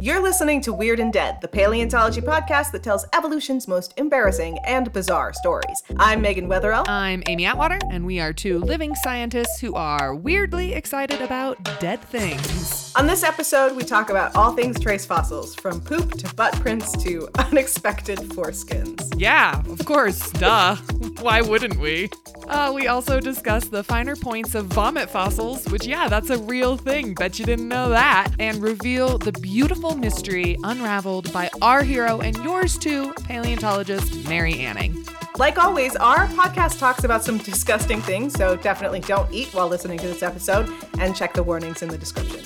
You're listening to Weird and Dead, the paleontology podcast that tells evolution's most embarrassing and bizarre stories. I'm Megan Weatherell. I'm Amy Atwater, and we are two living scientists who are weirdly excited about dead things. On this episode, we talk about all things trace fossils, from poop to butt prints to unexpected foreskins. Yeah, of course, duh. Why wouldn't we? Uh, we also discuss the finer points of vomit fossils, which, yeah, that's a real thing. Bet you didn't know that. And reveal the beautiful mystery unraveled by our hero and yours too, paleontologist Mary Anning. Like always, our podcast talks about some disgusting things, so definitely don't eat while listening to this episode and check the warnings in the description.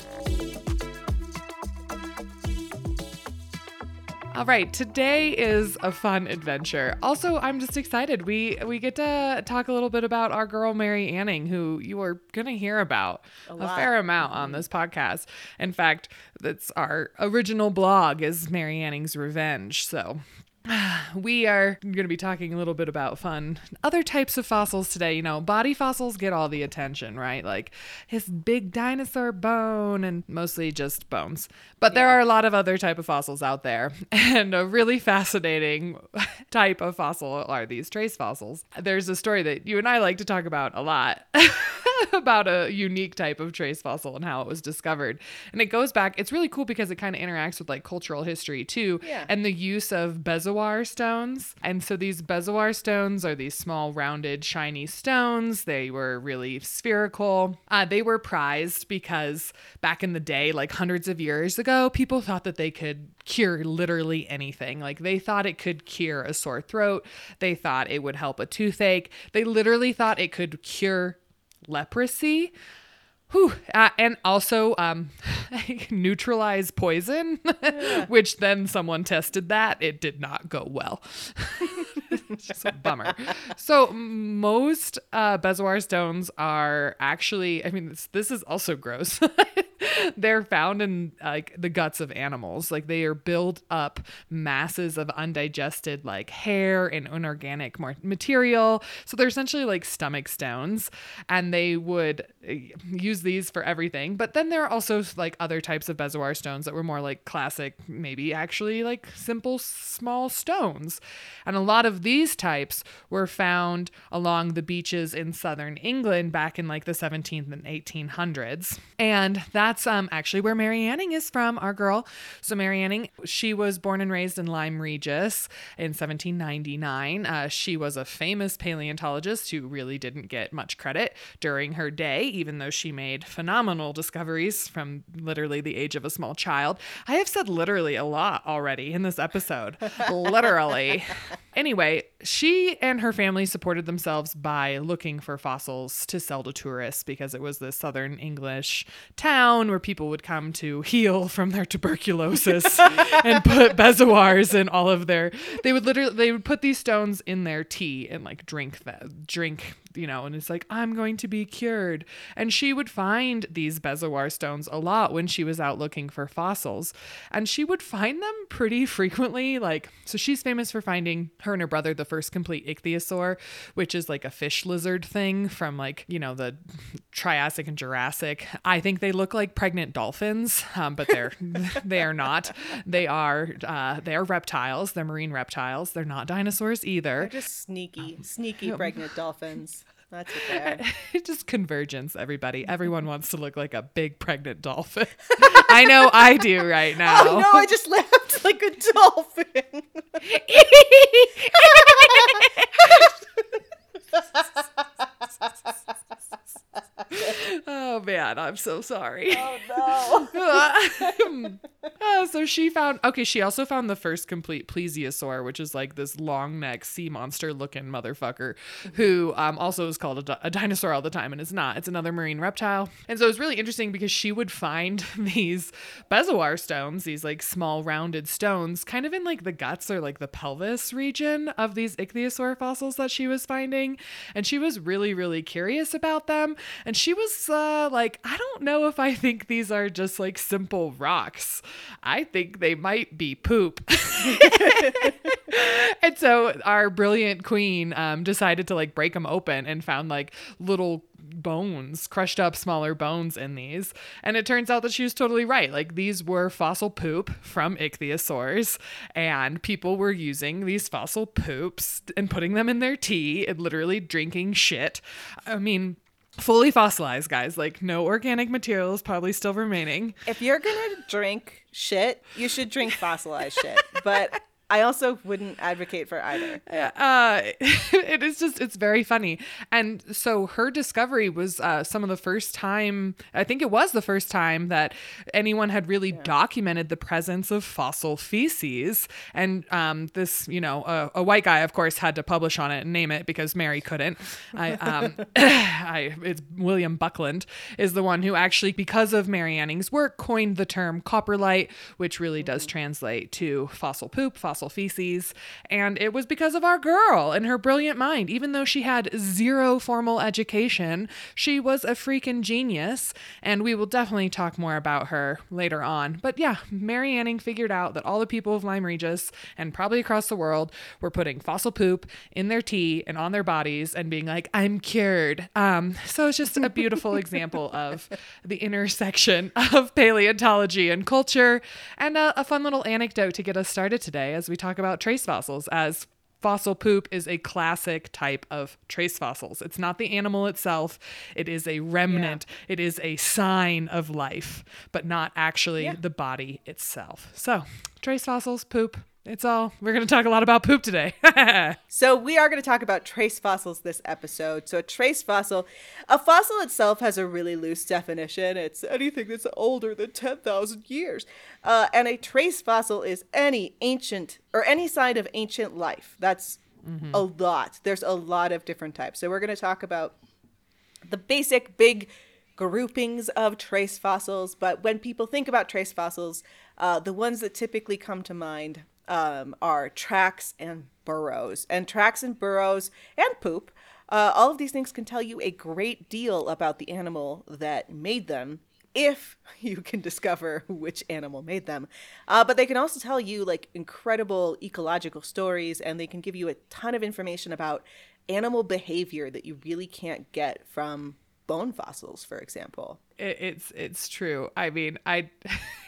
All right, today is a fun adventure. Also, I'm just excited. We we get to talk a little bit about our girl Mary Anning, who you are going to hear about a, a fair amount on this podcast. In fact, that's our original blog is Mary Anning's Revenge. So we are going to be talking a little bit about fun other types of fossils today. You know, body fossils get all the attention, right? Like his big dinosaur bone and mostly just bones. But there are a lot of other type of fossils out there. And a really fascinating type of fossil are these trace fossils. There's a story that you and I like to talk about a lot. about a unique type of trace fossil and how it was discovered. And it goes back, it's really cool because it kind of interacts with like cultural history too Yeah. and the use of bezoar stones. And so these bezoar stones are these small, rounded, shiny stones. They were really spherical. Uh, they were prized because back in the day, like hundreds of years ago, people thought that they could cure literally anything. Like they thought it could cure a sore throat. They thought it would help a toothache. They literally thought it could cure leprosy. Whew. Uh, and also um, neutralize poison, which then someone tested that. It did not go well. It's just a bummer. So most uh, bezoar stones are actually, I mean, this, this is also gross. They're found in like the guts of animals. Like they are built up masses of undigested like hair and inorganic material. So they're essentially like stomach stones, and they would uh, use these for everything. But then there are also like other types of bezoar stones that were more like classic, maybe actually like simple small stones. And a lot of these types were found along the beaches in southern England back in like the 17th and 1800s. And that's um, actually where Mary Anning is from, our girl. So, Mary Anning, she was born and raised in Lyme Regis in 1799. Uh, she was a famous paleontologist who really didn't get much credit during her day, even though she made phenomenal discoveries from literally the age of a small child. I have said literally a lot already in this episode. literally. Anyway, she and her family supported themselves by looking for fossils to sell to tourists because it was this southern English town where people would come to heal from their tuberculosis and put bezoars in all of their they would literally they would put these stones in their tea and like drink that drink you know, and it's like, I'm going to be cured. And she would find these bezoar stones a lot when she was out looking for fossils. And she would find them pretty frequently. Like, so she's famous for finding her and her brother the first complete ichthyosaur, which is like a fish lizard thing from like, you know, the Triassic and Jurassic. I think they look like pregnant dolphins, um, but they're they are not. They are uh, they are reptiles. They're marine reptiles. They're not dinosaurs either. They're just sneaky, sneaky pregnant dolphins. That's what they are. Just convergence, everybody. Everyone wants to look like a big pregnant dolphin. I know I do right oh, now. I know, I just laughed like a dolphin. Oh man, I'm so sorry. Oh no. Uh, so she found okay, she also found the first complete plesiosaur, which is like this long neck sea monster looking motherfucker who um, also is called a, di- a dinosaur all the time and it's not. It's another marine reptile. And so it's really interesting because she would find these bezoar stones, these like small rounded stones, kind of in like the guts or like the pelvis region of these ichthyosaur fossils that she was finding. And she was really, really curious about them. And she was uh, like, I don't know if I think these are just like simple rocks. I think they might be poop. and so our brilliant queen um, decided to like break them open and found like little bones, crushed up smaller bones in these. And it turns out that she was totally right. Like these were fossil poop from ichthyosaurs, and people were using these fossil poops and putting them in their tea and literally drinking shit. I mean, fully fossilized, guys. Like no organic materials probably still remaining. If you're gonna drink shit, you should drink fossilized shit. But I also wouldn't advocate for either. Uh, it is just, it's very funny. And so her discovery was uh, some of the first time, I think it was the first time that anyone had really yeah. documented the presence of fossil feces. And um, this, you know, uh, a white guy, of course, had to publish on it and name it because Mary couldn't. I, um, I, it's William Buckland is the one who actually, because of Mary Anning's work, coined the term coprolite, which really does mm-hmm. translate to fossil poop, fossil fossil feces. And it was because of our girl and her brilliant mind. Even though she had zero formal education, she was a freaking genius. And we will definitely talk more about her later on. But yeah, Mary Anning figured out that all the people of Lyme Regis and probably across the world were putting fossil poop in their tea and on their bodies and being like, I'm cured. Um, so it's just a beautiful example of the intersection of paleontology and culture and a, a fun little anecdote to get us started today as we talk about trace fossils as fossil poop is a classic type of trace fossils. It's not the animal itself, it is a remnant, yeah. it is a sign of life, but not actually yeah. the body itself. So, trace fossils, poop, it's all we're going to talk a lot about poop today. so we are going to talk about trace fossils this episode. So a trace fossil, a fossil itself has a really loose definition. It's anything that's older than 10,000 years. Uh, and a trace fossil is any ancient or any sign of ancient life. That's mm-hmm. a lot. There's a lot of different types. So we're going to talk about the basic big groupings of trace fossils. But when people think about trace fossils, uh, the ones that typically come to mind um, are tracks and burrows. And tracks and burrows and poop, uh, all of these things can tell you a great deal about the animal that made them if you can discover which animal made them. Uh, but they can also tell you like incredible ecological stories and they can give you a ton of information about animal behavior that you really can't get from bone fossils, for example it, it's it's true. I mean, I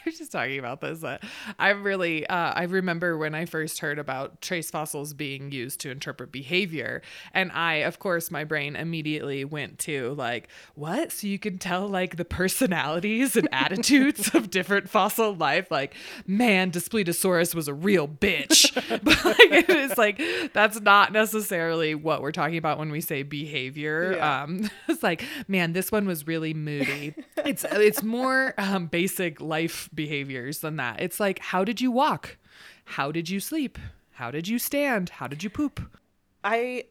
was just talking about this. Uh, I really uh, I remember when I first heard about trace fossils being used to interpret behavior, and I, of course, my brain immediately went to like, what? So you can tell like the personalities and attitudes of different fossil life. Like, man, Daspletosaurus was a real bitch, but like, it is like that's not necessarily what we're talking about when we say behavior. Yeah. Um, it's like, man, this one was really moody it's it's more um, basic life behaviors than that. It's like how did you walk? How did you sleep? How did you stand? How did you poop? I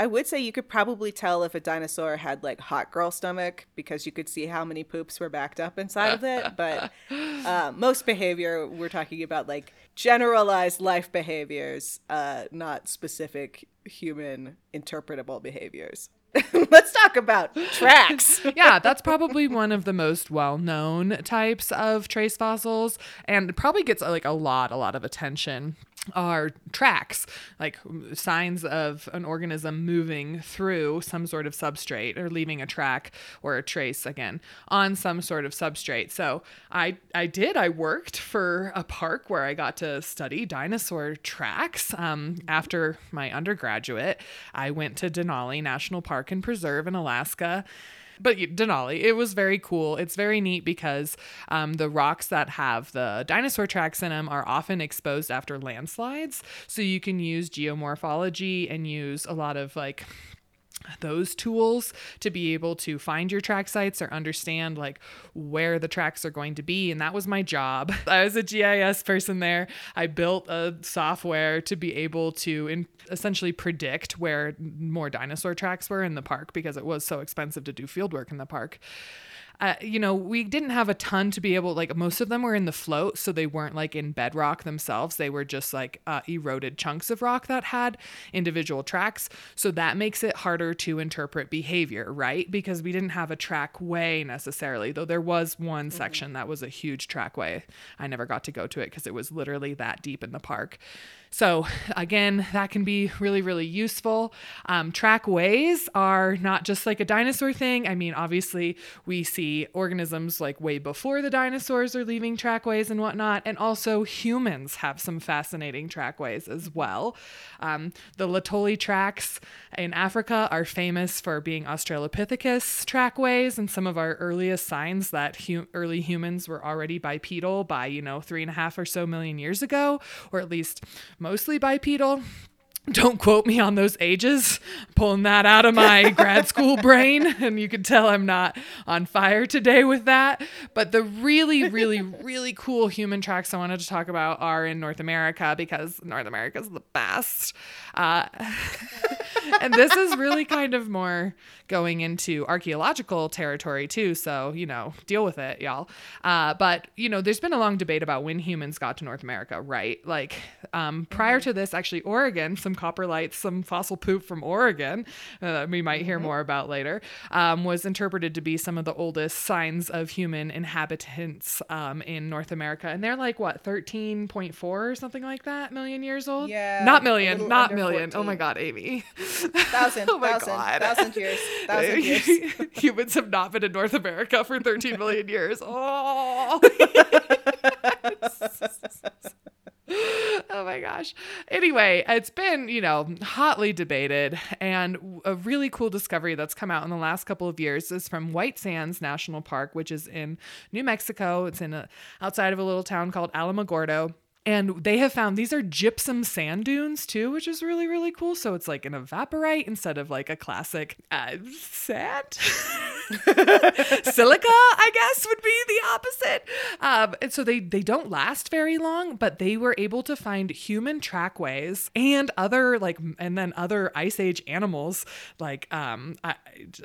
I would say you could probably tell if a dinosaur had like hot girl stomach because you could see how many poops were backed up inside of it. But uh, most behavior, we're talking about like generalized life behaviors, uh, not specific human interpretable behaviors. Let's talk about tracks. yeah, that's probably one of the most well-known types of trace fossils and probably gets like a lot a lot of attention are tracks, like signs of an organism moving through some sort of substrate or leaving a track or a trace again on some sort of substrate. So I I did I worked for a park where I got to study dinosaur tracks. Um, after my undergraduate, I went to Denali National Park and Preserve in Alaska but Denali, it was very cool. It's very neat because um, the rocks that have the dinosaur tracks in them are often exposed after landslides. So you can use geomorphology and use a lot of like those tools to be able to find your track sites or understand like where the tracks are going to be and that was my job. I was a gis person there. I built a software to be able to in- essentially predict where more dinosaur tracks were in the park because it was so expensive to do field work in the park uh, you know, we didn't have a ton to be able, like, most of them were in the float, so they weren't like in bedrock themselves. They were just like uh, eroded chunks of rock that had individual tracks. So that makes it harder to interpret behavior, right? Because we didn't have a trackway necessarily, though there was one mm-hmm. section that was a huge trackway. I never got to go to it because it was literally that deep in the park. So, again, that can be really, really useful. Um, trackways are not just like a dinosaur thing. I mean, obviously, we see organisms like way before the dinosaurs are leaving trackways and whatnot. And also, humans have some fascinating trackways as well. Um, the Laetoli tracks in Africa are famous for being Australopithecus trackways, and some of our earliest signs that early humans were already bipedal by, you know, three and a half or so million years ago, or at least mostly bipedal. Don't quote me on those ages. pulling that out of my grad school brain, and you can tell I'm not on fire today with that. But the really, really, really cool human tracks I wanted to talk about are in North America because North America is the best. Uh, and this is really kind of more going into archaeological territory too. So, you know, deal with it, y'all. Uh, but, you know, there's been a long debate about when humans got to North America, right? Like, um, prior mm-hmm. to this, actually, Oregon, some coprolites, some fossil poop from Oregon, uh, we might hear mm-hmm. more about later, um, was interpreted to be some of the oldest signs of human inhabitants um, in North America. And they're like, what, 13.4 or something like that million years old? Yeah. Not million, not million. 14. Oh my God, Amy. Thousand, oh my thousand, God. thousand years. Thousand years. Humans have not been in North America for 13 million years. Oh. oh my gosh. Anyway, it's been, you know, hotly debated. And a really cool discovery that's come out in the last couple of years is from White Sands National Park, which is in New Mexico. It's in a, outside of a little town called Alamogordo. And they have found these are gypsum sand dunes too, which is really, really cool. So it's like an evaporite instead of like a classic uh, sand. Silica, I guess, would be the opposite. Um, and so they, they don't last very long, but they were able to find human trackways and other like, and then other ice age animals like um, uh,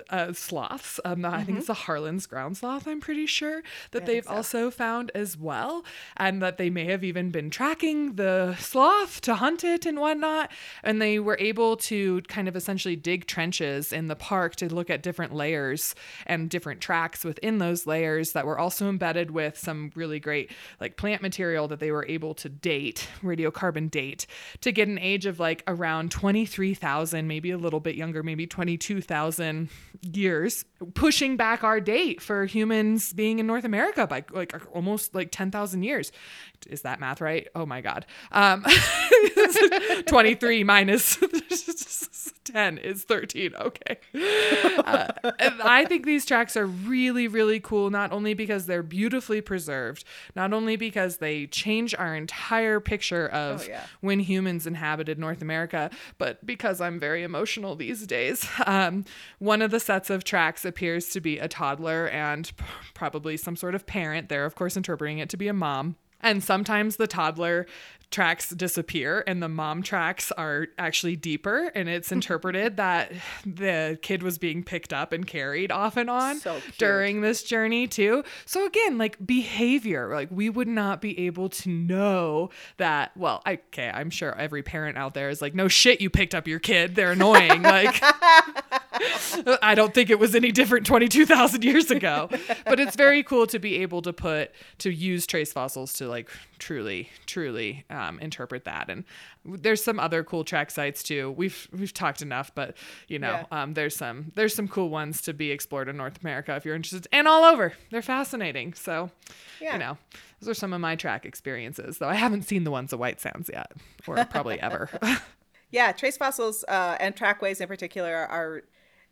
uh, sloths. Um, mm-hmm. I think it's mm-hmm. the Harlan's ground sloth, I'm pretty sure, that yeah, they've so. also found as well. And that they may have even been tracking the sloth to hunt it and whatnot. And they were able to kind of essentially dig trenches in the park to look at different layers and different tracks within those layers that were also embedded with some really great like plant material that they were able to date, radiocarbon date, to get an age of like around 23,000, maybe a little bit younger, maybe 22,000 years, pushing back our date for humans being in North America by like almost like 10,000 years. Is that math right? Oh my God. Um, 23 minus 10 is 13. Okay. Uh, I think these tracks are really, really cool, not only because they're beautifully preserved, not only because they change our entire picture of oh, yeah. when humans inhabited North America, but because I'm very emotional these days. Um, one of the sets of tracks appears to be a toddler and probably some sort of parent. They're, of course, interpreting it to be a mom. And sometimes the toddler tracks disappear and the mom tracks are actually deeper and it's interpreted that the kid was being picked up and carried off and on so during this journey too. So again like behavior like we would not be able to know that well I, okay i'm sure every parent out there is like no shit you picked up your kid. They're annoying like i don't think it was any different 22000 years ago. But it's very cool to be able to put to use trace fossils to like truly truly um, interpret that. And there's some other cool track sites too. We've we've talked enough, but you know, yeah. um, there's some there's some cool ones to be explored in North America if you're interested, and all over. They're fascinating. So, yeah. you know, those are some of my track experiences. Though I haven't seen the ones at White Sands yet, or probably ever. yeah, trace fossils uh, and trackways in particular are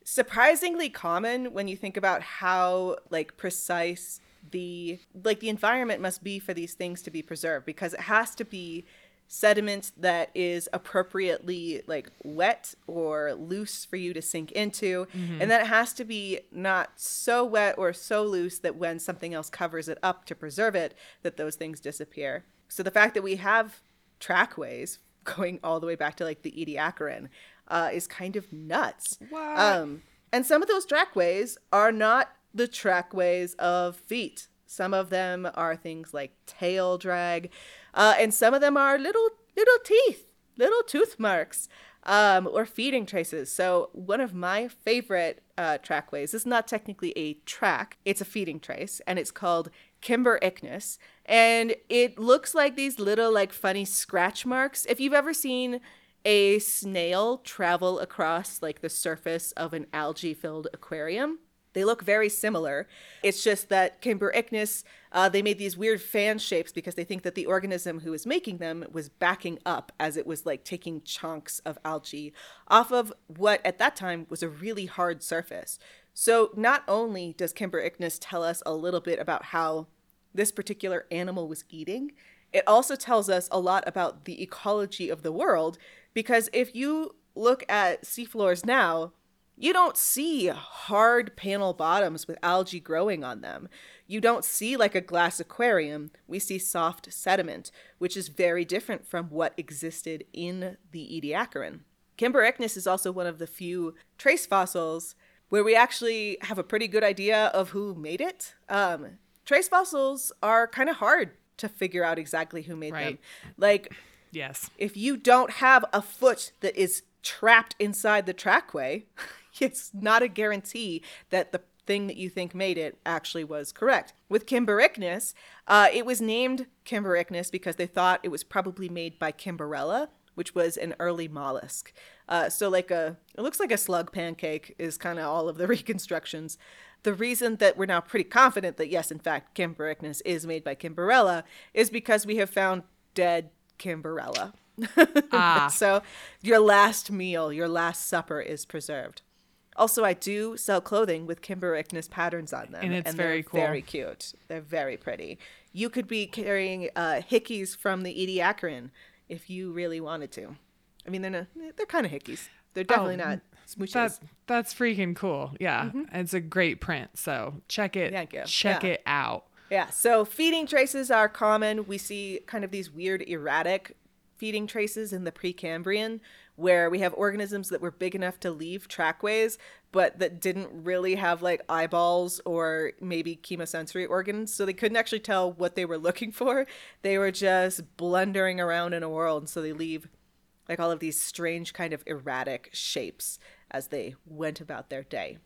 surprisingly common when you think about how like precise the like the environment must be for these things to be preserved because it has to be sediment that is appropriately like wet or loose for you to sink into mm-hmm. and then it has to be not so wet or so loose that when something else covers it up to preserve it that those things disappear. So the fact that we have trackways going all the way back to like the Ediacaran uh, is kind of nuts. Um and some of those trackways are not the trackways of feet. Some of them are things like tail drag, uh, and some of them are little little teeth, little tooth marks, um, or feeding traces. So one of my favorite uh, trackways is not technically a track; it's a feeding trace, and it's called Kimberichnus, and it looks like these little like funny scratch marks. If you've ever seen a snail travel across like the surface of an algae filled aquarium. They look very similar. It's just that Kimberichnus, uh, they made these weird fan shapes because they think that the organism who was making them was backing up as it was like taking chunks of algae off of what at that time was a really hard surface. So not only does Kimberichnus tell us a little bit about how this particular animal was eating, it also tells us a lot about the ecology of the world because if you look at seafloors now, you don't see hard panel bottoms with algae growing on them. You don't see like a glass aquarium. We see soft sediment, which is very different from what existed in the Ediacaran. Kimberichnus is also one of the few trace fossils where we actually have a pretty good idea of who made it. Um, trace fossils are kind of hard to figure out exactly who made Right. them. Like, Yes. if you don't have a foot that is trapped inside the trackway, it's not a guarantee that the thing that you think made it actually was correct. With Kimberichnus, uh, it was named Kimberichnus because they thought it was probably made by Kimberella, which was an early mollusk. Uh, so, like a, it looks like a slug pancake is kind of all of the reconstructions. The reason that we're now pretty confident that yes, in fact, Kimberichnus is made by Kimberella is because we have found dead Kimberella. Ah. so your last meal, your last supper is preserved. Also, I do sell clothing with Kimberichnus patterns on them, And it's they're very cool. very cute. They're very pretty. You could be carrying uh, hickeys from the Ediacaran if you really wanted to. I mean, they're not, they're kind of hickeys. They're definitely not smooches. That that's freaking cool. Yeah. It's a great print. So check it Thank you. check Yeah. it out. Yeah, so feeding traces are common. We see kind of these weird erratic feeding traces in the Precambrian where we have organisms that were big enough to leave trackways but that didn't really have like eyeballs or maybe chemosensory organs so they couldn't actually tell what they were looking for. They were just blundering around in a world so they leave like all of these strange kind of erratic shapes as they went about their day.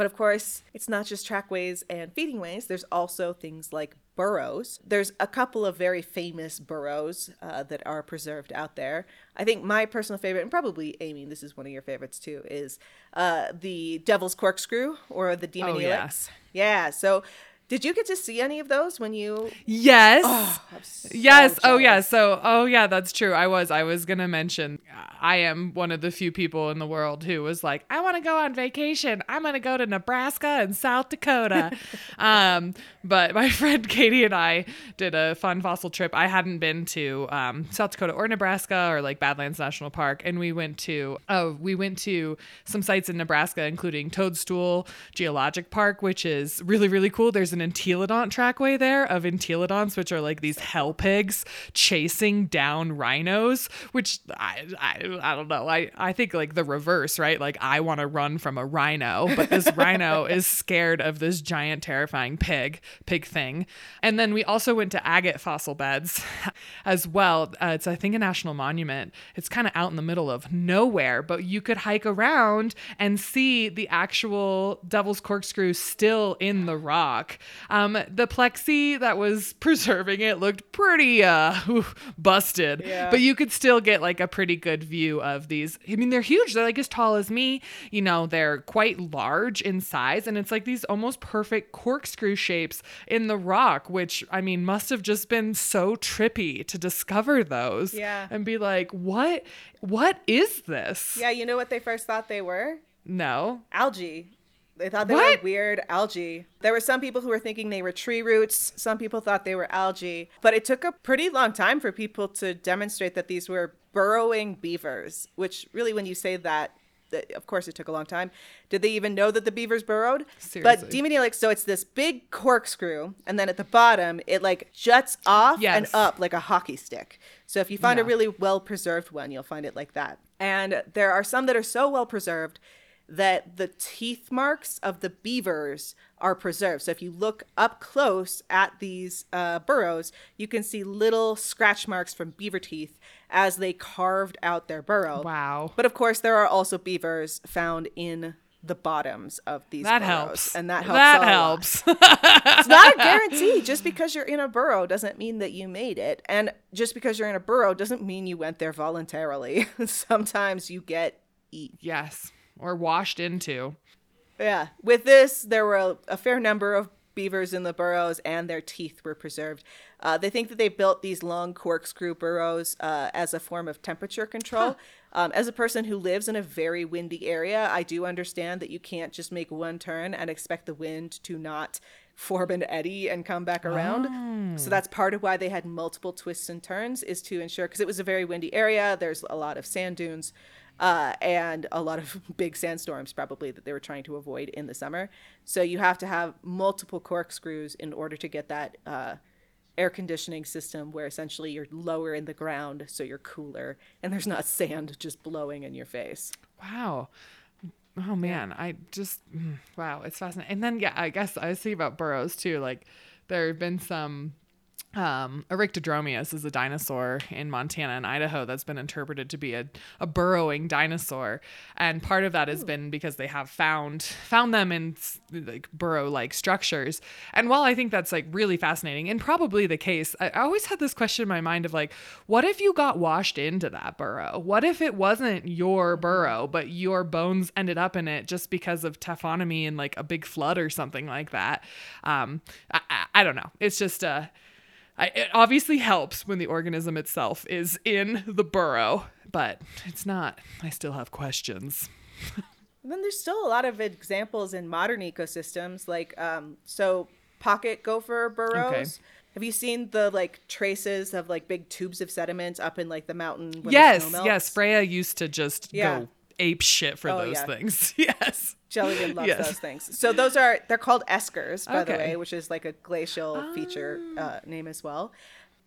But of course, it's not just trackways and feeding ways. There's also things like burrows. There's a couple of very famous burrows uh, that are preserved out there. I think my personal favorite, and probably Amy, this is one of your favorites too, is uh, the Devil's Corkscrew or the Demon Oh, Helix. yeah. Yeah. So, did you get to see any of those when you? Yes. I'm so Yes. Oh, yeah. So, oh, yeah, that's true. I was. I was going to mention I am one of the few people in the world who was like, I want to go on vacation. I'm going to go to Nebraska and South Dakota. um, but my friend Katie and I did a fun fossil trip. I hadn't been to um, South Dakota or Nebraska or like Badlands National Park. And we went to, oh, we went to some sites in Nebraska, including Toadstool Geologic Park, which is really, really cool. There's an entelodont trackway there of entelodonts, which are like these hell pigs chasing down rhinos, which I, I, I don't know. I, I think like the reverse, right? Like I want to run from a rhino, but this rhino is scared of this giant, terrifying pig, pig thing. And then we also went to agate fossil beds as well. Uh, it's, I think, a national monument. It's kind of out in the middle of nowhere, but you could hike around and see the actual devil's corkscrew still in the rock. Um, the plexi that was preserving it looked pretty uh, busted, Yeah. but you could still get like a pretty good view of these. I mean, they're huge. They're like as tall as me. You know, they're quite large in size, and it's like these almost perfect corkscrew shapes in the rock, which I mean must have just been so trippy to discover those. Yeah. and be like, what? What is this? Yeah, you know what they first thought they were? No. algae. They thought they What? were weird algae. There were some people who were thinking they were tree roots. Some people thought they were algae. But it took a pretty long time for people to demonstrate that these were burrowing beavers, which really, when you say that, that of course it took a long time. Did they even know that the beavers burrowed? Seriously. But Demon Helix, so it's this big corkscrew, and then at the bottom, it like juts off and up like a hockey stick. So if you find a really well preserved one, you'll find it like that. And there are some that are so well preserved that the teeth marks of the beavers are preserved. So if you look up close at these uh, burrows, you can see little scratch marks from beaver teeth as they carved out their burrow. Wow. But of course, there are also beavers found in the bottoms of these That burrows, helps. and that helps. That helps. It's not a guarantee. Just because you're in a burrow doesn't mean that you made it, and just because you're in a burrow doesn't mean you went there voluntarily. Sometimes you get eaten. yes. Or washed into. Yeah. With this, there were a, a fair number of beavers in the burrows, and their teeth were preserved. Uh, they think that they built these long corkscrew burrows uh, as a form of temperature control. Um, as a person who lives in a very windy area, I do understand that you can't just make one turn and expect the wind to not form an eddy and come back around. So that's part of why they had multiple twists and turns is to ensure because it was a very windy area. There's a lot of sand dunes. Uh, and a lot of big sandstorms, probably that they were trying to avoid in the summer. So you have to have multiple corkscrews in order to get that uh, air conditioning system where essentially you're lower in the ground so you're cooler and there's not sand just blowing in your face. Wow. Oh man, I just mm, wow, it's fascinating. And then yeah, I guess I see about burrows too. Like there have been some um Oryctodromeus is a dinosaur in Montana and Idaho that's been interpreted to be a, a burrowing dinosaur. And part of that has been because they have found found them in like burrow like structures. And while I think that's like really fascinating and probably the case, I, always had this question in my mind of like, what if you got washed into that burrow? What if it wasn't your burrow, but your bones ended up in it just because of taphonomy and like a big flood or something like that? Um, I, I, I don't know. It's just uh I, it obviously helps when the organism itself is in the burrow, but it's not. I still have questions. And then there's still a lot of examples in modern ecosystems, like um, so pocket gopher burrows. Okay. Have you seen the like traces of like big tubes of sediment up in like the mountain? Yes, yes. Freya used to just Yeah. go ape shit for Oh, those yeah. things. Yes. Jellybean loves Yes. those things. So those are they're called eskers, by the way, which is like a glacial feature uh, name as well.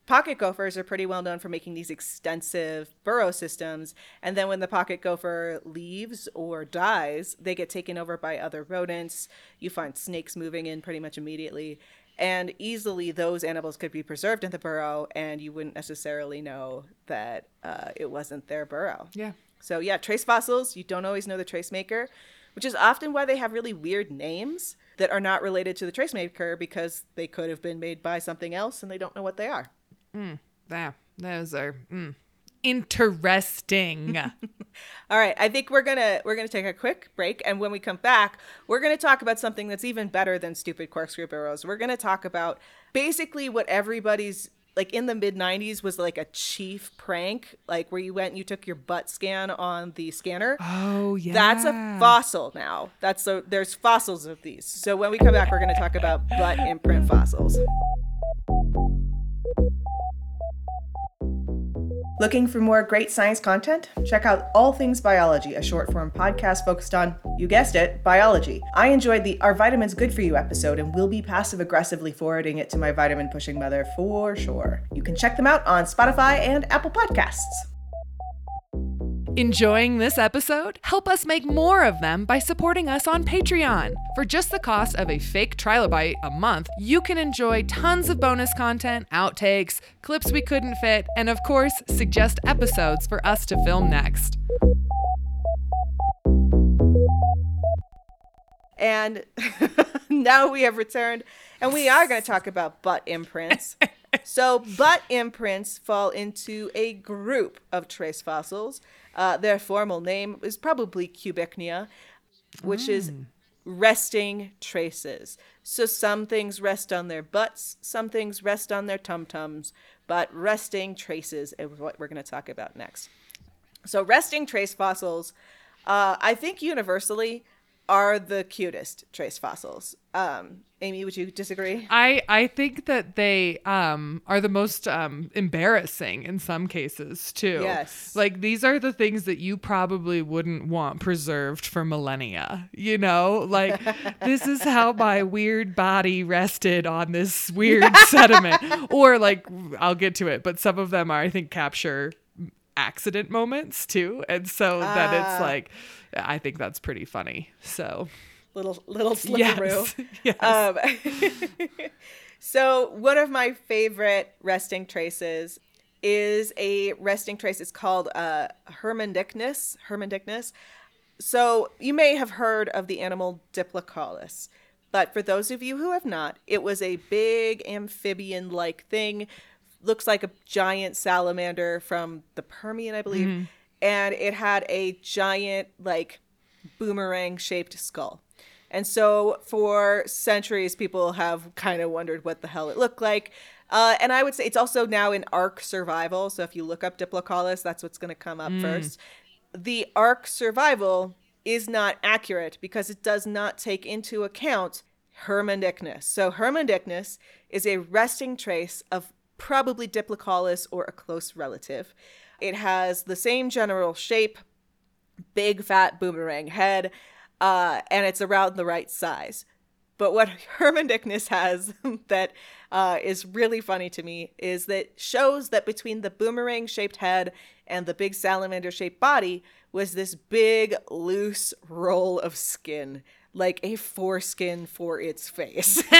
Pocket gophers are pretty well known for making these extensive burrow systems, and then when the pocket gopher leaves or dies, they get taken over by other rodents. You find snakes moving in pretty much immediately, and easily those animals could be preserved in the burrow, and you wouldn't necessarily know that uh, it wasn't their burrow. Yeah. So yeah, trace fossils, you don't always know the trace maker, which is often why they have really weird names that are not related to the trace maker because they could have been made by something else and they don't know what they are. Yeah. Those are mm, interesting. All right, I think we're going to we're to take a quick break and when we come back, we're going to talk about something that's even better than stupid corkscrew burrows. We're going to talk about basically what everybody's like in the mid 90s was like a chief prank, like where you went and you took your butt scan on the scanner. oh yeah. That's a fossil now. That's so there's fossils of these. So when we come back, we're going to talk about butt imprint fossils. Looking for more great science content? Check out All Things Biology, a short form podcast focused on, you guessed it, biology. I enjoyed the Are Vitamins Good For You episode and will be passive aggressively forwarding it to my vitamin pushing mother for sure. You can check them out on Spotify and Apple Podcasts. Enjoying this episode? Help us make more of them by supporting us on Patreon. For just the cost of a fake trilobite a month, you can enjoy tons of bonus content, outtakes, clips we couldn't fit, and of course, suggest episodes for us to film next. And now we have returned, and we are going to talk about butt imprints. so, butt imprints fall into a group of trace fossils. Uh, their formal name is probably Cubichnia, which is resting traces. So, some things rest on their butts, some things rest on their tum tums, but resting traces is what we're going to talk about next. So, resting trace fossils, uh, I think universally are the cutest trace fossils. Um, Amy, would you disagree? I I think that they um are the most um embarrassing in some cases too. Yes. Like these are the things that you probably wouldn't want preserved for millennia. You know, like this is how my weird body rested on this weird sediment. Or like I'll get to it, but some of them are I think capture accident moments too. And so that it's Ah. like, I think that's pretty funny. So, Little little slipperoo. yes. yes. Um, so one of my favorite resting traces is a resting trace. It's called uh, Hermandicnus. Hermandicnus. So you may have heard of the animal Diplocaulus, but for those of you who have not, it was a big amphibian-like thing. Looks like a giant salamander from the Permian, I believe, and it had a giant like boomerang-shaped skull. And so for centuries, people have kind of wondered what the hell it looked like. Uh, and I would say it's also now in Ark survival. So if you look up Diplocaulus, that's what's going to come up first. The Ark survival is not accurate because it does not take into account Hermandicnus. So Hermandicnus is a resting trace of probably Diplocaulus or a close relative. It has the same general shape, big fat boomerang head, uh, and it's around the right size. But what Hermandicnus has that uh, is really funny to me is that shows that between the boomerang shaped head and the big salamander shaped body was this big loose roll of skin, like a foreskin for its face.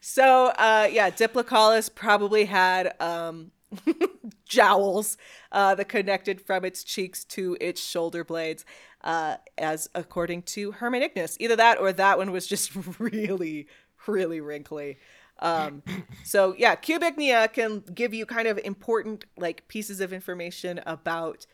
so uh, yeah, Diplocaulus probably had um, jowls uh, that connected from its cheeks to its shoulder blades, uh, as according to Hermannignes. Either that or that one was just really, really wrinkly. Um, so yeah, Cubichnia can give you kind of important like pieces of information about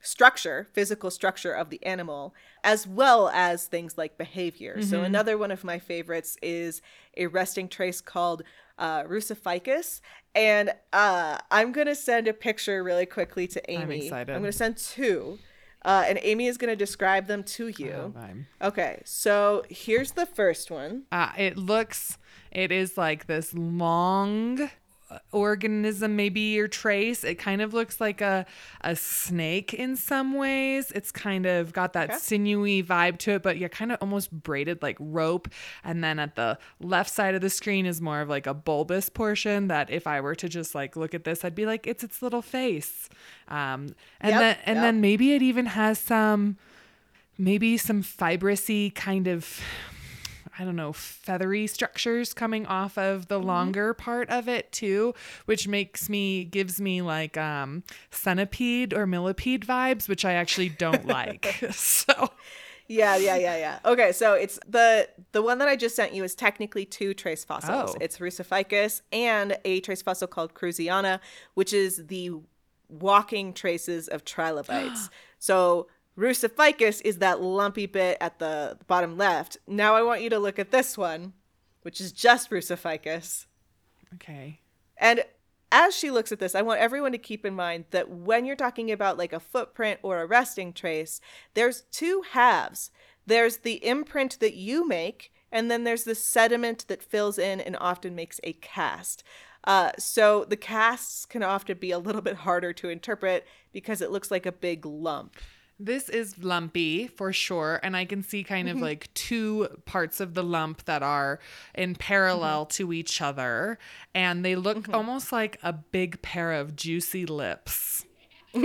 structure, physical structure of the animal, as well as things like behavior. So another one of my favorites is a resting trace called uh, Rusophycus. And uh, I'm going to send a picture really quickly to Amy. I'm excited. I'm going to send two. Uh, and Amy is going to describe them to you. Oh. Okay, so here's the first one. Uh, it looks, it is like this long organism, maybe or trace. It kind of looks like a a snake in some ways. It's kind of got that Okay. sinewy vibe to it, but you're kind of almost braided like rope. And then at the left side of the screen is more of like a bulbous portion that if I were to just like look at this, I'd be like, it's its little face. Um, and Yep, then and yep. then maybe it even has some maybe some fibrous kind of I don't know, feathery structures coming off of the longer part of it too, which makes me gives me like um centipede or millipede vibes, which I actually don't like. so Yeah, yeah, yeah, yeah. Okay, so it's the the one that I just sent you is technically two trace fossils. Oh. It's Rusophycus and a trace fossil called Cruziana, which is the walking traces of trilobites. so Rusophycus is that lumpy bit at the bottom left. Now I want you to look at this one, which is just Rusophycus. okay. And as she looks at this, I want everyone to keep in mind that when you're talking about like a footprint or a resting trace, there's two halves. There's the imprint that you make, and then there's the sediment that fills in and often makes a cast. Uh, so the casts can often be a little bit harder to interpret because it looks like a big lump. This is lumpy for sure. And I can see kind of mm-hmm. like two parts of the lump that are in parallel mm-hmm. to each other. And they look mm-hmm. almost like a big pair of juicy lips.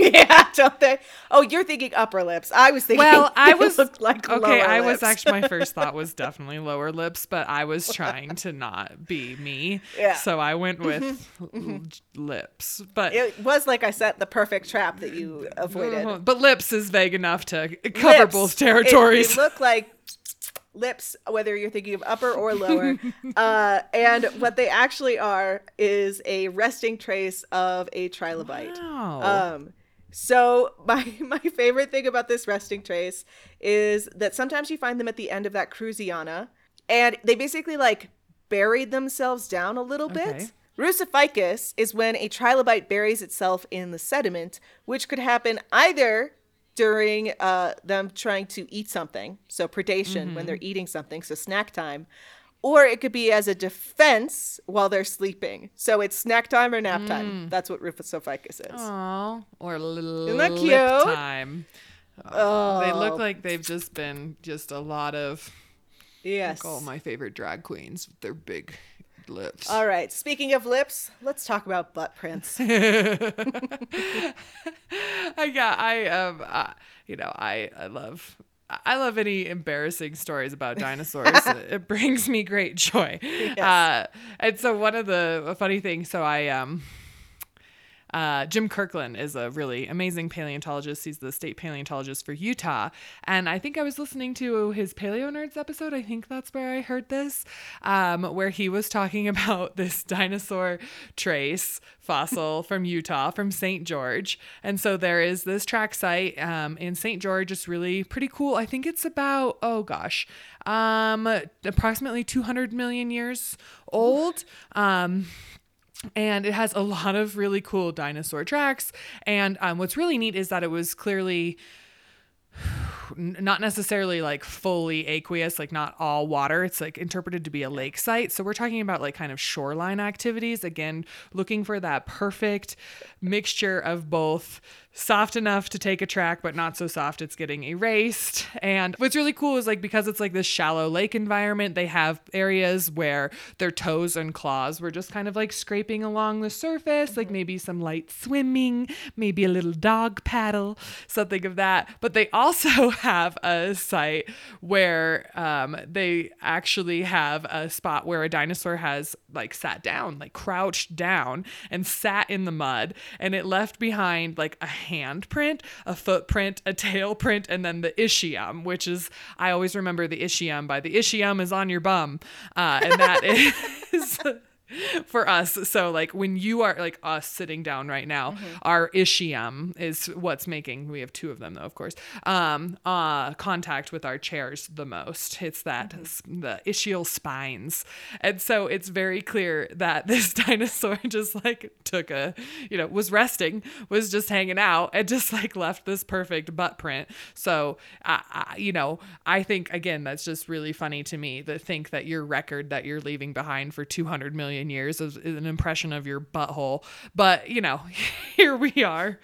yeah, don't they? Oh, you're thinking upper lips. I was thinking. Well, I was looked like okay. I was actually my first thought was definitely lower lips, but I was trying to not be me. Yeah. So I went with l- lips, but It was like I set the perfect trap that you avoided. but lips is vague enough to cover lips. both It- territories. They look like lips, whether you're thinking of upper or lower. uh, and what they actually are is a resting trace of a trilobite. Wow. Um, so my my favorite thing about this resting trace is that sometimes you find them at the end of that Cruziana, and they basically like buried themselves down a little Okay. bit. Rusophycus is when a trilobite buries itself in the sediment, which could happen either during uh, them trying to eat something, so predation when they're eating something, so snack time, or it could be as a defense while they're sleeping. So it's snack time or nap time. That's what Rusophycus is. Aw, or lip that cute? time. Oh, they look like they've just been just a lot of Yes. like all my favorite drag queens with their big lips. All right. Speaking of lips, let's talk about butt prints. I got I um uh, you know I I love I love any embarrassing stories about dinosaurs. it brings me great joy. Uh, and so one of the funny things, so I um uh, Jim Kirkland is a really amazing paleontologist. He's the state paleontologist for Utah. And I think I was listening to his Paleo Nerds episode. I think that's where I heard this, um, where he was talking about this dinosaur trace fossil from Utah, from St. George. And so there is this track site um, in St. George. It's really pretty cool. I think it's about, oh gosh, um, approximately 200 million years old. Um, and it has a lot of really cool dinosaur tracks. And um, what's really neat is that it was clearly not necessarily like fully aqueous, like not all water. It's like interpreted to be a lake site. So we're talking about like kind of shoreline activities. Again, looking for that perfect mixture of both soft enough to take a track, but not so soft it's getting erased. And what's really cool is like because it's like this shallow lake environment, they have areas where their toes and claws were just kind of like scraping along the surface, like mm-hmm. maybe some light swimming, maybe a little dog paddle, something of that. But they also have a site where um, they actually have a spot where a dinosaur has like sat down, like crouched down and sat in the mud, and it left behind like a handprint, a footprint, a tail print, and then the ischium, which is I always remember the ischium by the ischium is on your bum, uh, and that is. for us. So like when you are like us sitting down right now, mm-hmm. our ischium is what's making we have two of them though, of course. Um uh contact with our chairs the most. It's that mm-hmm. the ischial spines. And so it's very clear that this dinosaur just like took a, you know, was resting, was just hanging out and just like left this perfect butt print. So uh, I, you know, I think again that's just really funny to me to think that your record that you're leaving behind for 200 million million years is an impression of your butthole. But, you know, here we are.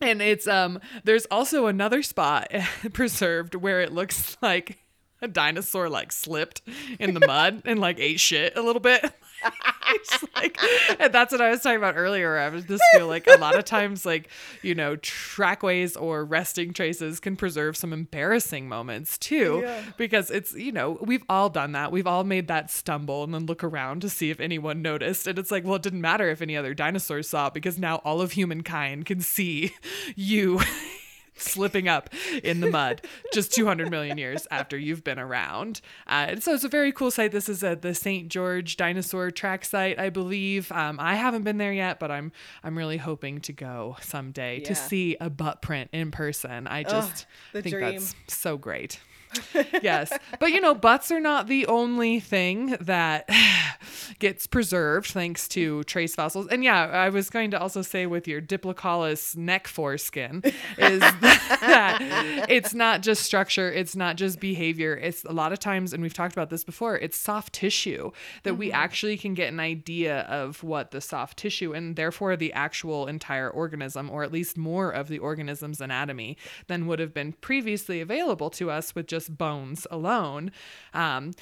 And it's um there's also another spot preserved where it looks like a dinosaur like slipped in the mud and like ate shit a little bit. like, and that's what I was talking about earlier. I just feel like a lot of times, like, you know, trackways or resting traces can preserve some embarrassing moments too. Yeah. Because it's, you know, we've all done that. We've all made that stumble and then look around to see if anyone noticed. And it's like, well, it didn't matter if any other dinosaurs saw because now all of humankind can see you slipping up in the mud just 200 million years after you've been around. Uh, and so it's a very cool site. This is a, the St. George dinosaur track site, I believe. Um, I haven't been there yet, but I'm I'm really hoping to go someday yeah. to see a butt print in person. I just think dream. that's so great. yes. But you know, butts are not the only thing that gets preserved thanks to trace fossils. And yeah, I was going to also say with your Diplocaulus neck foreskin is that it's not just structure, it's not just behavior. It's a lot of times, and we've talked about this before, it's soft tissue that mm-hmm. we actually can get an idea of what the soft tissue and therefore the actual entire organism, or at least more of the organism's anatomy, than would have been previously available to us with just just bones alone. Um,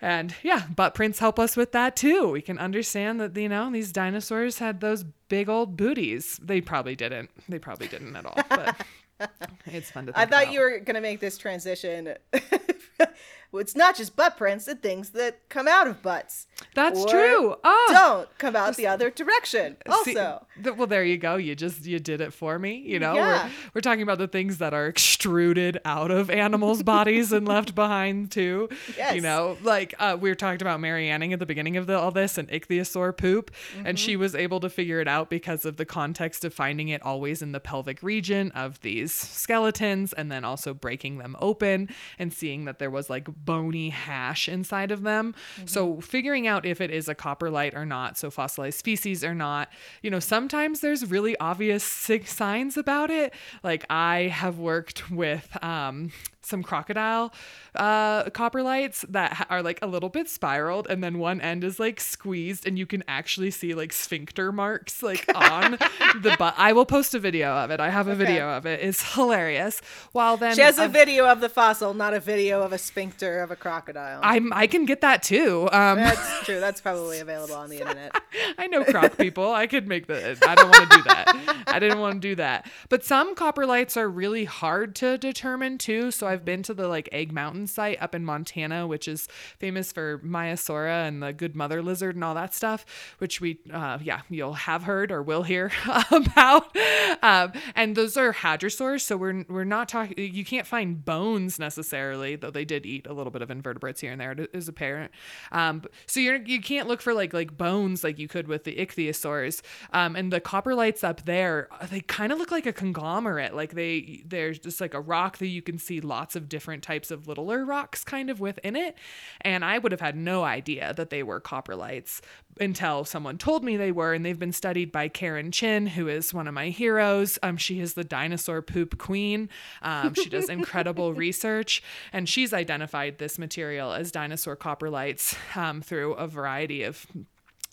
and yeah, butt prints help us with that too. We can understand that, you know, these dinosaurs had those big old booties. They probably didn't. They probably didn't at all. But it's fun to I thought about. you were going to make this transition it's not just butt prints, the things that come out of butts. That's true. Oh, don't come out the other direction. Also, See, well, there you go. You just you did it for me. You know, yeah. we're we're talking about the things that are extruded out of animals' bodies and left behind too. Yes. You know, like uh, we were talking about Mary Anning at the beginning of the, all this and ichthyosaur poop, mm-hmm. and she was able to figure it out because of the context of finding it always in the pelvic region of these skeletons, and then also breaking them open and seeing that there was like bony hash inside of them. Mm-hmm. So figuring out if it is a coprolite or not, so fossilized feces or not, you know, sometimes there's really obvious signs about it. Like I have worked with um, some crocodile uh, lights that ha- are like a little bit spiraled, and then one end is like squeezed, and you can actually see like sphincter marks like on the butt. I will post a video of it. I have a Okay. video of it. It's hilarious. While then, She has a video of the fossil, not a video of a sphincter of a crocodile. I'm I can get that too. Um, That's true. That's probably available on the internet. I know croc people. I could make the. I don't want to do that. I didn't want to do that. But some coprolites are really hard to determine too. So I've been to the like Egg Mountain site up in Montana, which is famous for Maiasaura and the good mother lizard and all that stuff, which we, uh, yeah, you'll have heard or will hear about. Um, and those are hadrosaurs. So we're we're not talking. You can't find bones necessarily, though they did eat a little bit of invertebrates here and there. It is apparent. Um, so you're you can't look for like like bones like you could with the ichthyosaurs. Um, and the coprolites up there, they kind of look like a conglomerate. Like they there's just like a rock that you can see lots of different types of littler rocks kind of within it. And I would have had no idea that they were coprolites until someone told me they were. And they've been studied by Karen Chin, who is one of my heroes. Um, she is the dinosaur poop queen. Um, she does incredible research, and she's identified this material as dinosaur coprolites um, through a variety of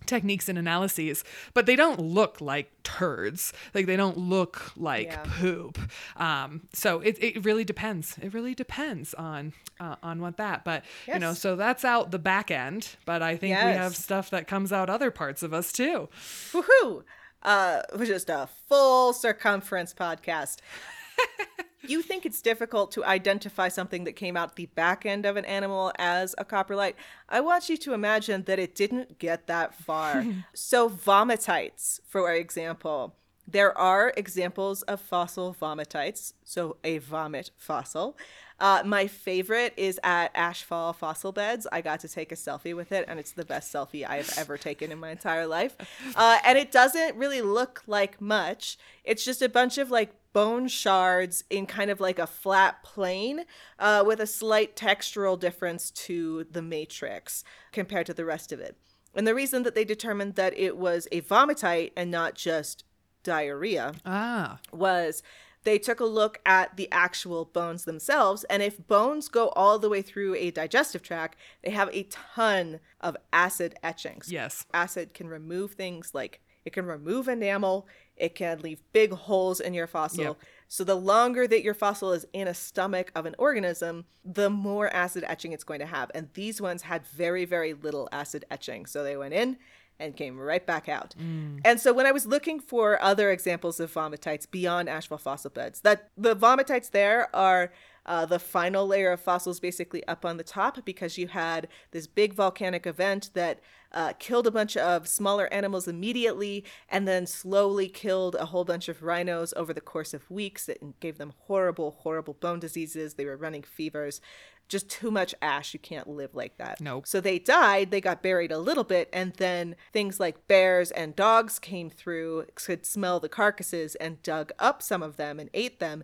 techniques and analyses but they don't look like turds like they don't look like Yeah. poop um so it, it really depends it really depends on uh, on what that but you know so that's out the back end but i think we have stuff that comes out other parts of us too Woohoo! Uh, just a full circumference podcast. you think it's difficult to identify something that came out the back end of an animal as a coprolite? I want you to imagine that it didn't get that far. so, vomitites, for example, there are examples of fossil vomitites, so a vomit fossil. Uh, my favorite is at Ashfall Fossil Beds. I got to take a selfie with it, and it's the best selfie I have ever taken in my entire life. Uh, and it doesn't really look like much. It's just a bunch of like bone shards in kind of like a flat plane uh, with a slight textural difference to the matrix compared to the rest of it. And the reason that they determined that it was a vomitite and not just diarrhea ah. was they took a look at the actual bones themselves and if bones go all the way through a digestive tract they have a ton of acid etchings. Yes. Acid can remove things like it can remove enamel. It can leave big holes in your fossil. Yep. so the longer that your fossil is in a stomach of an organism the more acid etching it's going to have. And these ones had very very little acid etching. So they went in and came right back out. Mm. And so when I was looking for other examples of vomitites beyond ashfall fossil beds, that the vomitites there are uh, the final layer of fossils basically up on the top because you had this big volcanic event that uh, killed a bunch of smaller animals immediately and then slowly killed a whole bunch of rhinos over the course of weeks. It gave them horrible, horrible bone diseases. They were running fevers. Just too much ash. You can't live like that. Nope. So they died, they got buried a little bit, and then things like bears and dogs came through, could smell the carcasses and dug up some of them and ate them.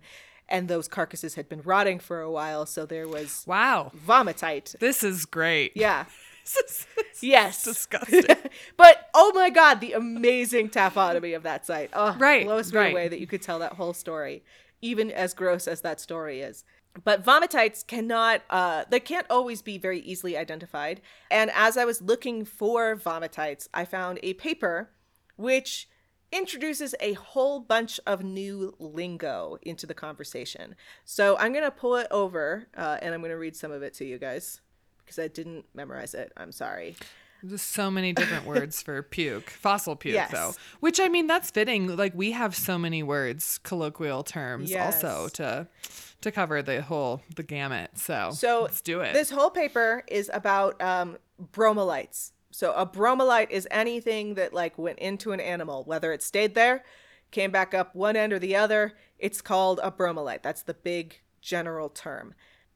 And those carcasses had been rotting for a while, so there was wow vomitite. this is great Yeah. this is Yes. disgusting but oh my god, the amazing taphonomy of that site. Oh, Right, blows me right. away that you could tell that whole story, even as gross as that story is. But vomitites cannot, uh, they can't always be very easily identified. And as I was looking for vomitites, I found a paper which introduces a whole bunch of new lingo into the conversation. So I'm going to pull it over uh, and I'm going to read some of it to you guys because I didn't memorize it. I'm sorry. There's so many different words for puke, fossil puke, Yes. though. Which I mean, that's fitting. Like we have so many words, colloquial terms, also to to cover the whole the gamut. So, So let's do it. This whole paper is about um, bromalites. So a bromalite is anything that like went into an animal, whether it stayed there, came back up one end or the other. It's called a bromalite. That's the big general term.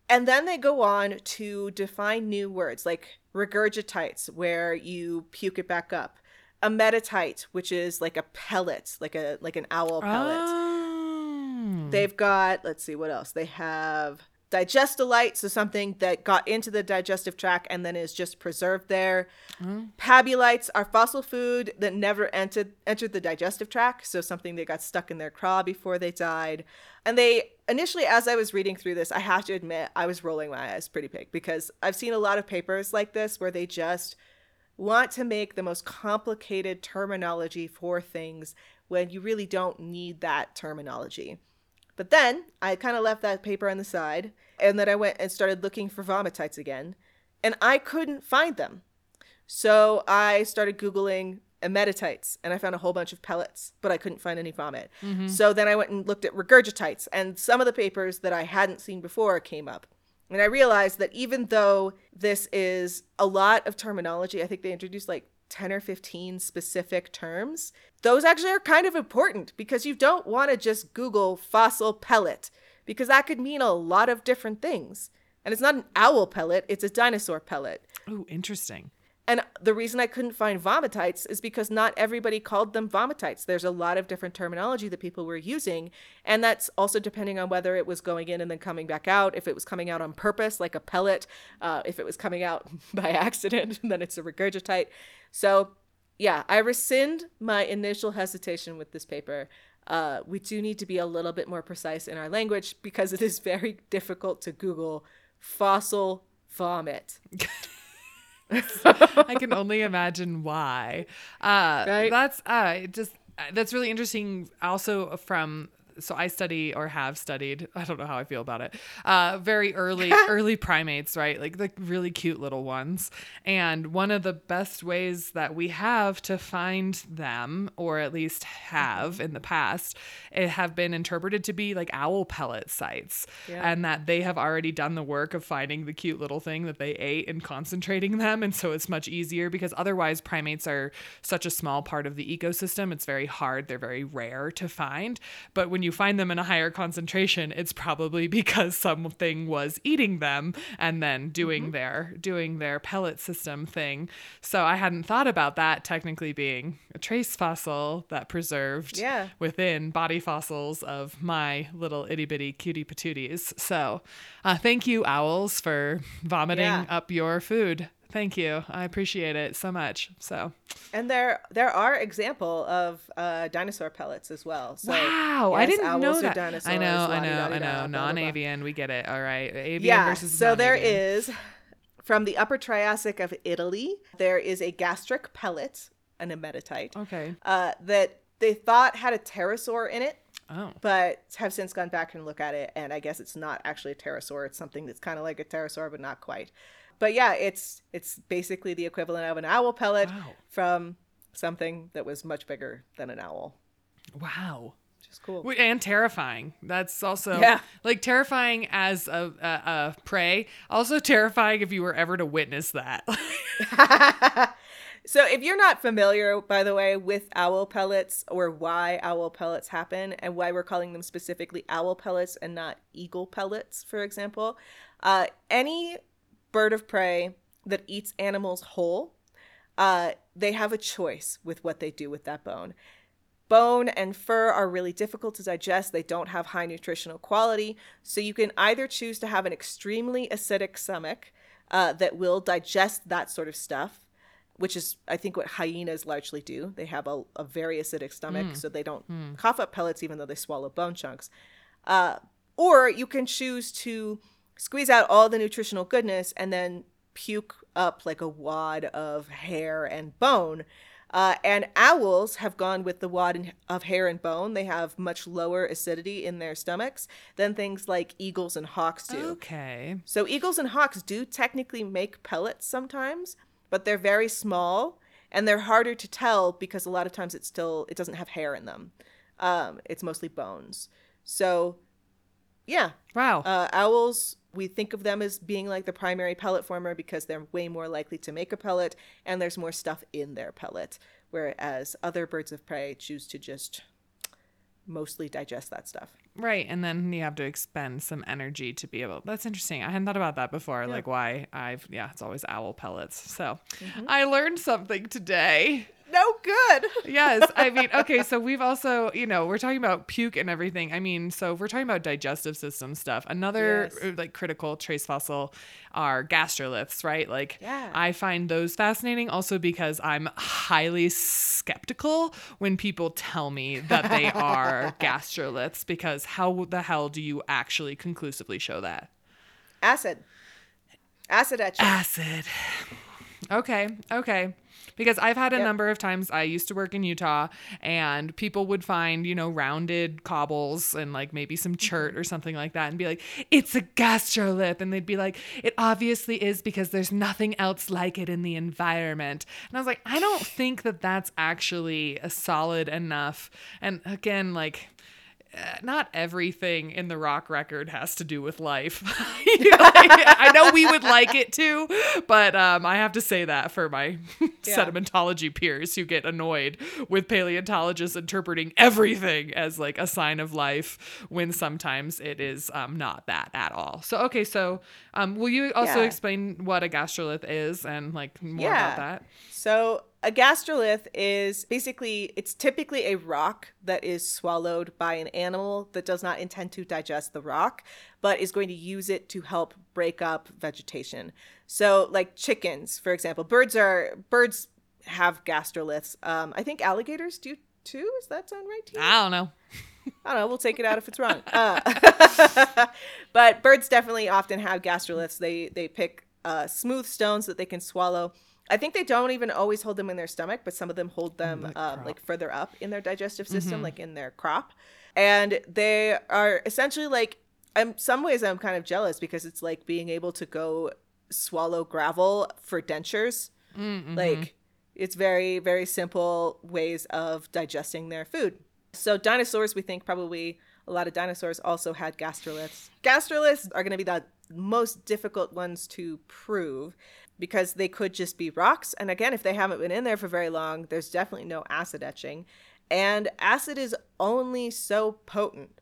And then they go on to define new words like regurgitites, where you puke it back up. A metatite, which is like a pellet, like a like an owl pellet. Oh. They've got, let's see what else. They have digestolite, so something that got into the digestive tract and then is just preserved there. Mm-hmm. Pabulites are fossil food that never entered entered the digestive tract, so something that got stuck in their craw before they died. And they initially, as I was reading through this, I have to admit I was rolling my eyes pretty big because I've seen a lot of papers like this where they just want to make the most complicated terminology for things when you really don't need that terminology. But then I kind of left that paper on the side, and then I went and started looking for vomitites again, and I couldn't find them. So I started Googling emetites, and I found a whole bunch of pellets, but I couldn't find any vomit. Mm-hmm. So then I went and looked at regurgitites, and some of the papers that I hadn't seen before came up. And I realized that even though this is a lot of terminology, I think they introduced like 10 or 15 specific terms, those actually are kind of important because you don't want to just Google fossil pellet because that could mean a lot of different things. And it's not an owl pellet, it's a dinosaur pellet. Oh, interesting. And the reason I couldn't find vomitites is because not everybody called them vomitites. There's a lot of different terminology that people were using. And that's also depending on whether it was going in and then coming back out, if it was coming out on purpose, like a pellet, uh, if it was coming out by accident, then it's a regurgitite. So, yeah, I rescind my initial hesitation with this paper. Uh, we do need to be a little bit more precise in our language because it is very difficult to Google fossil vomit. I can only imagine why. Uh, Right? That's uh, just that's really interesting. Also from so I study or have studied. I don't know how I feel about it. Uh, very early early primates, right? Like the really cute little ones. And one of the best ways that we have to find them, or at least have in the past, it have been interpreted to be like owl pellet sites, Yeah. and that they have already done the work of finding the cute little thing that they ate and concentrating them. And so it's much easier because otherwise primates are such a small part of the ecosystem. It's very hard. They're very rare to find. But when you find them in a higher concentration, it's probably because something was eating them and then doing their doing their pellet system thing. So I hadn't thought about that technically being a trace fossil that preserved Yeah. within body fossils of my little itty bitty cutie patooties. So, uh, thank you, owls, for vomiting Yeah. up your food. Thank you. I appreciate it so much. So, And there there are example of uh, dinosaur pellets as well. So wow, I didn't know that. dinosaurs, I know, I know, I know. Non-avian, we get it. All right, avian Yeah. versus So there non-avian. is from the Upper Triassic of Italy, there is a gastric pellet, an emetitite, Okay. uh, that they thought had a pterosaur in it. Oh. But have since gone back and look at it, and I guess it's not actually a pterosaur. It's something that's kind of like a pterosaur, but not quite. But yeah, it's it's basically the equivalent of an owl pellet Wow. from something that was much bigger than an owl, Wow. which is cool. And terrifying. That's also Yeah. like terrifying as a, a, a prey. Also terrifying if you were ever to witness that. So, if you're not familiar, by the way, with owl pellets or why owl pellets happen and why we're calling them specifically owl pellets and not eagle pellets, for example, uh, any bird of prey that eats animals whole, uh, they have a choice with what they do with that bone. Bone and fur are really difficult to digest. They don't have high nutritional quality. So you can either choose to have an extremely acidic stomach uh, that will digest that sort of stuff, which is, I think, what hyenas largely do. They have a, a very acidic stomach, so they don't cough up pellets even though they swallow bone chunks. Uh, or you can choose to squeeze out all the nutritional goodness and then puke up like a wad of hair and bone. Uh, and owls have gone with the wad in- of hair and bone. They have much lower acidity in their stomachs than things like eagles and hawks do. okay. So eagles and hawks do technically make pellets sometimes, but they're very small and they're harder to tell because a lot of times it's still it doesn't have hair in them. Um, it's mostly bones. So yeah, Wow. uh, owls we think of them as being like the primary pellet former because they're way more likely to make a pellet and there's more stuff in their pellet, whereas other birds of prey choose to just mostly digest that stuff. Right, and then you have to expend some energy to be able. That's interesting. I hadn't thought about that before. Like why I've yeah, it's always owl pellets. So Mm-hmm. I learned something today. No good. yes. I mean, okay, so we've also, you know, we're talking about puke and everything. I mean, so if we're talking about digestive system stuff, another Yes. uh, like critical trace fossil are gastroliths, right? Like Yeah. I find those fascinating also because I'm highly skeptical when people tell me that they are gastroliths because how the hell do you actually conclusively show that? Acid. Acid etching. Acid. Okay, okay. Because I've had a Yep. number of times I used to work in Utah and people would find, you know, rounded cobbles and like maybe some mm-hmm. chert or something like that and be like, it's a gastrolith. And they'd be like, it obviously is because there's nothing else like it in the environment. And I was like, I don't think that that's actually a solid enough. And again, like, not everything in the rock record has to do with life. You know, I know we would like it to, but um, I have to say that for my sedimentology peers who get annoyed with paleontologists interpreting everything as like a sign of life when sometimes it is um, not that at all. So, okay, so um, will you also Yeah. explain what a gastrolith is and like more Yeah. about that? So a gastrolith is basically it's typically a rock that is swallowed by an animal that does not intend to digest the rock, but is going to use it to help break up vegetation. So like chickens, for example, birds are birds have gastroliths. Um, I think alligators do too. Is that sound right to you? I don't know. I don't know. We'll take it out if it's wrong. Uh, but birds definitely often have gastroliths. They they pick uh, smooth stones that they can swallow. I think they don't even always hold them in their stomach, but some of them hold them um, like further up in their digestive system, like in their crop. And they are essentially like, in some ways, I'm kind of jealous because it's like being able to go swallow gravel for dentures. Like, it's very, very simple ways of digesting their food. So, dinosaurs, we think probably a lot of dinosaurs also had gastroliths. Gastroliths are going to be the most difficult ones to prove because they could just be rocks. And again, if they haven't been in there for very long, there's definitely no acid etching. And acid is only so potent.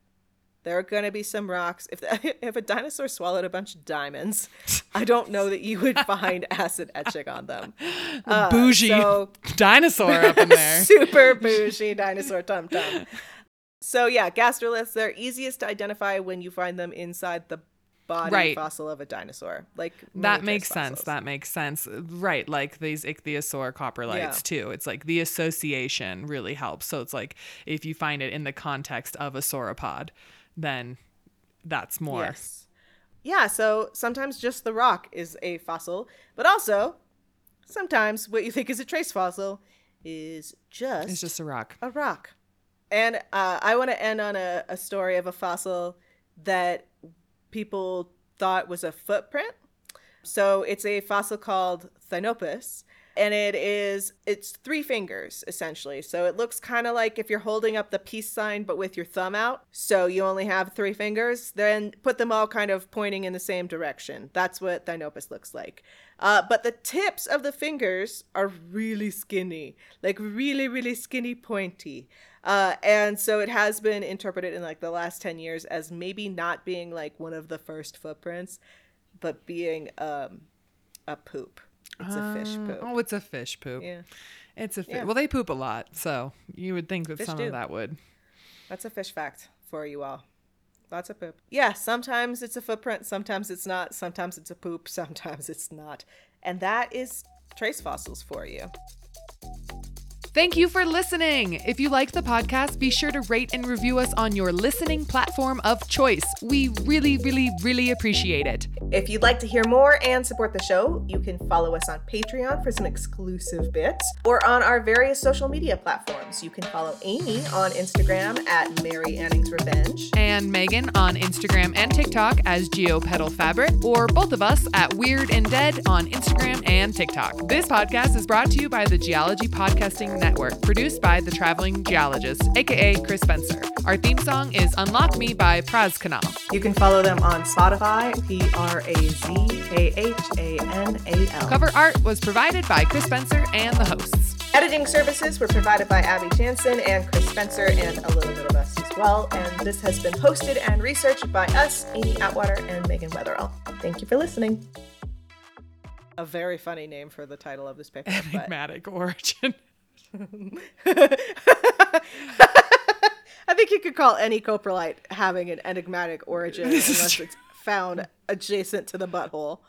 There are going to be some rocks. If if a dinosaur swallowed a bunch of diamonds, I don't know that you would find acid etching on them. Uh, Bougie so- dinosaur up in there. Super bougie dinosaur tum tum. So yeah, gastroliths, they're easiest to identify when you find them inside the body Right. fossil of a dinosaur. Like that makes sense. fossils. That makes sense. Right. Like these ichthyosaur coprolites Yeah. too. It's like the association really helps. So it's like if you find it in the context of a sauropod, then that's more. Yes. Yeah, so sometimes just the rock is a fossil, but also sometimes what you think is a trace fossil is just, It's just a rock. a rock. And uh, I want to end on a, a story of a fossil that people thought was a footprint. So it's a fossil called Thinopus, and it is it's three fingers essentially. So it looks kind of like if you're holding up the peace sign but with your thumb out. So you only have three fingers. Then put them all kind of pointing in the same direction. That's what Thinopus looks like. Uh, but the tips of the fingers are really skinny, like really really skinny pointy. Uh, and so it has been interpreted in like the last 10 years as maybe not being like one of the first footprints, but being um, a poop. It's a fish Uh, poop. Oh, it's a fish poop. Yeah, It's a fish. Yeah. Well, they poop a lot, so you would think that Fish some do. of that would. that's a fish fact for you all. Lots of poop. Yeah, sometimes it's a footprint, sometimes it's not, sometimes it's a poop, sometimes it's not. And that is trace fossils for you. Thank you for listening. If you like the podcast, be sure to rate and review us on your listening platform of choice. We really, really, really appreciate it. If you'd like to hear more and support the show, you can follow us on Patreon for some exclusive bits or on our various social media platforms. You can follow Amy on Instagram at Mary Anning's Revenge. And Megan on Instagram and TikTok as Geopetal Fabric, or both of us at Weird and Dead on Instagram and TikTok. This podcast is brought to you by the Geology Podcasting Network, produced by the Traveling Geologist, aka Chris Spencer. Our theme song is Unlock Me by Praz Khanal. You can follow them on Spotify, P R A Z K H A N A L. Cover art was provided by Chris Spencer and the hosts. Editing services were provided by Abby Jansen and Chris Spencer and a little bit of us as well. And this has been hosted and researched by us, Amy Atwater and Megan Weatherall. Thank you for listening. A very funny name for the title of this paper. but- Enigmatic origin. I think you could call any coprolite having an enigmatic origin unless it's found adjacent to the butthole.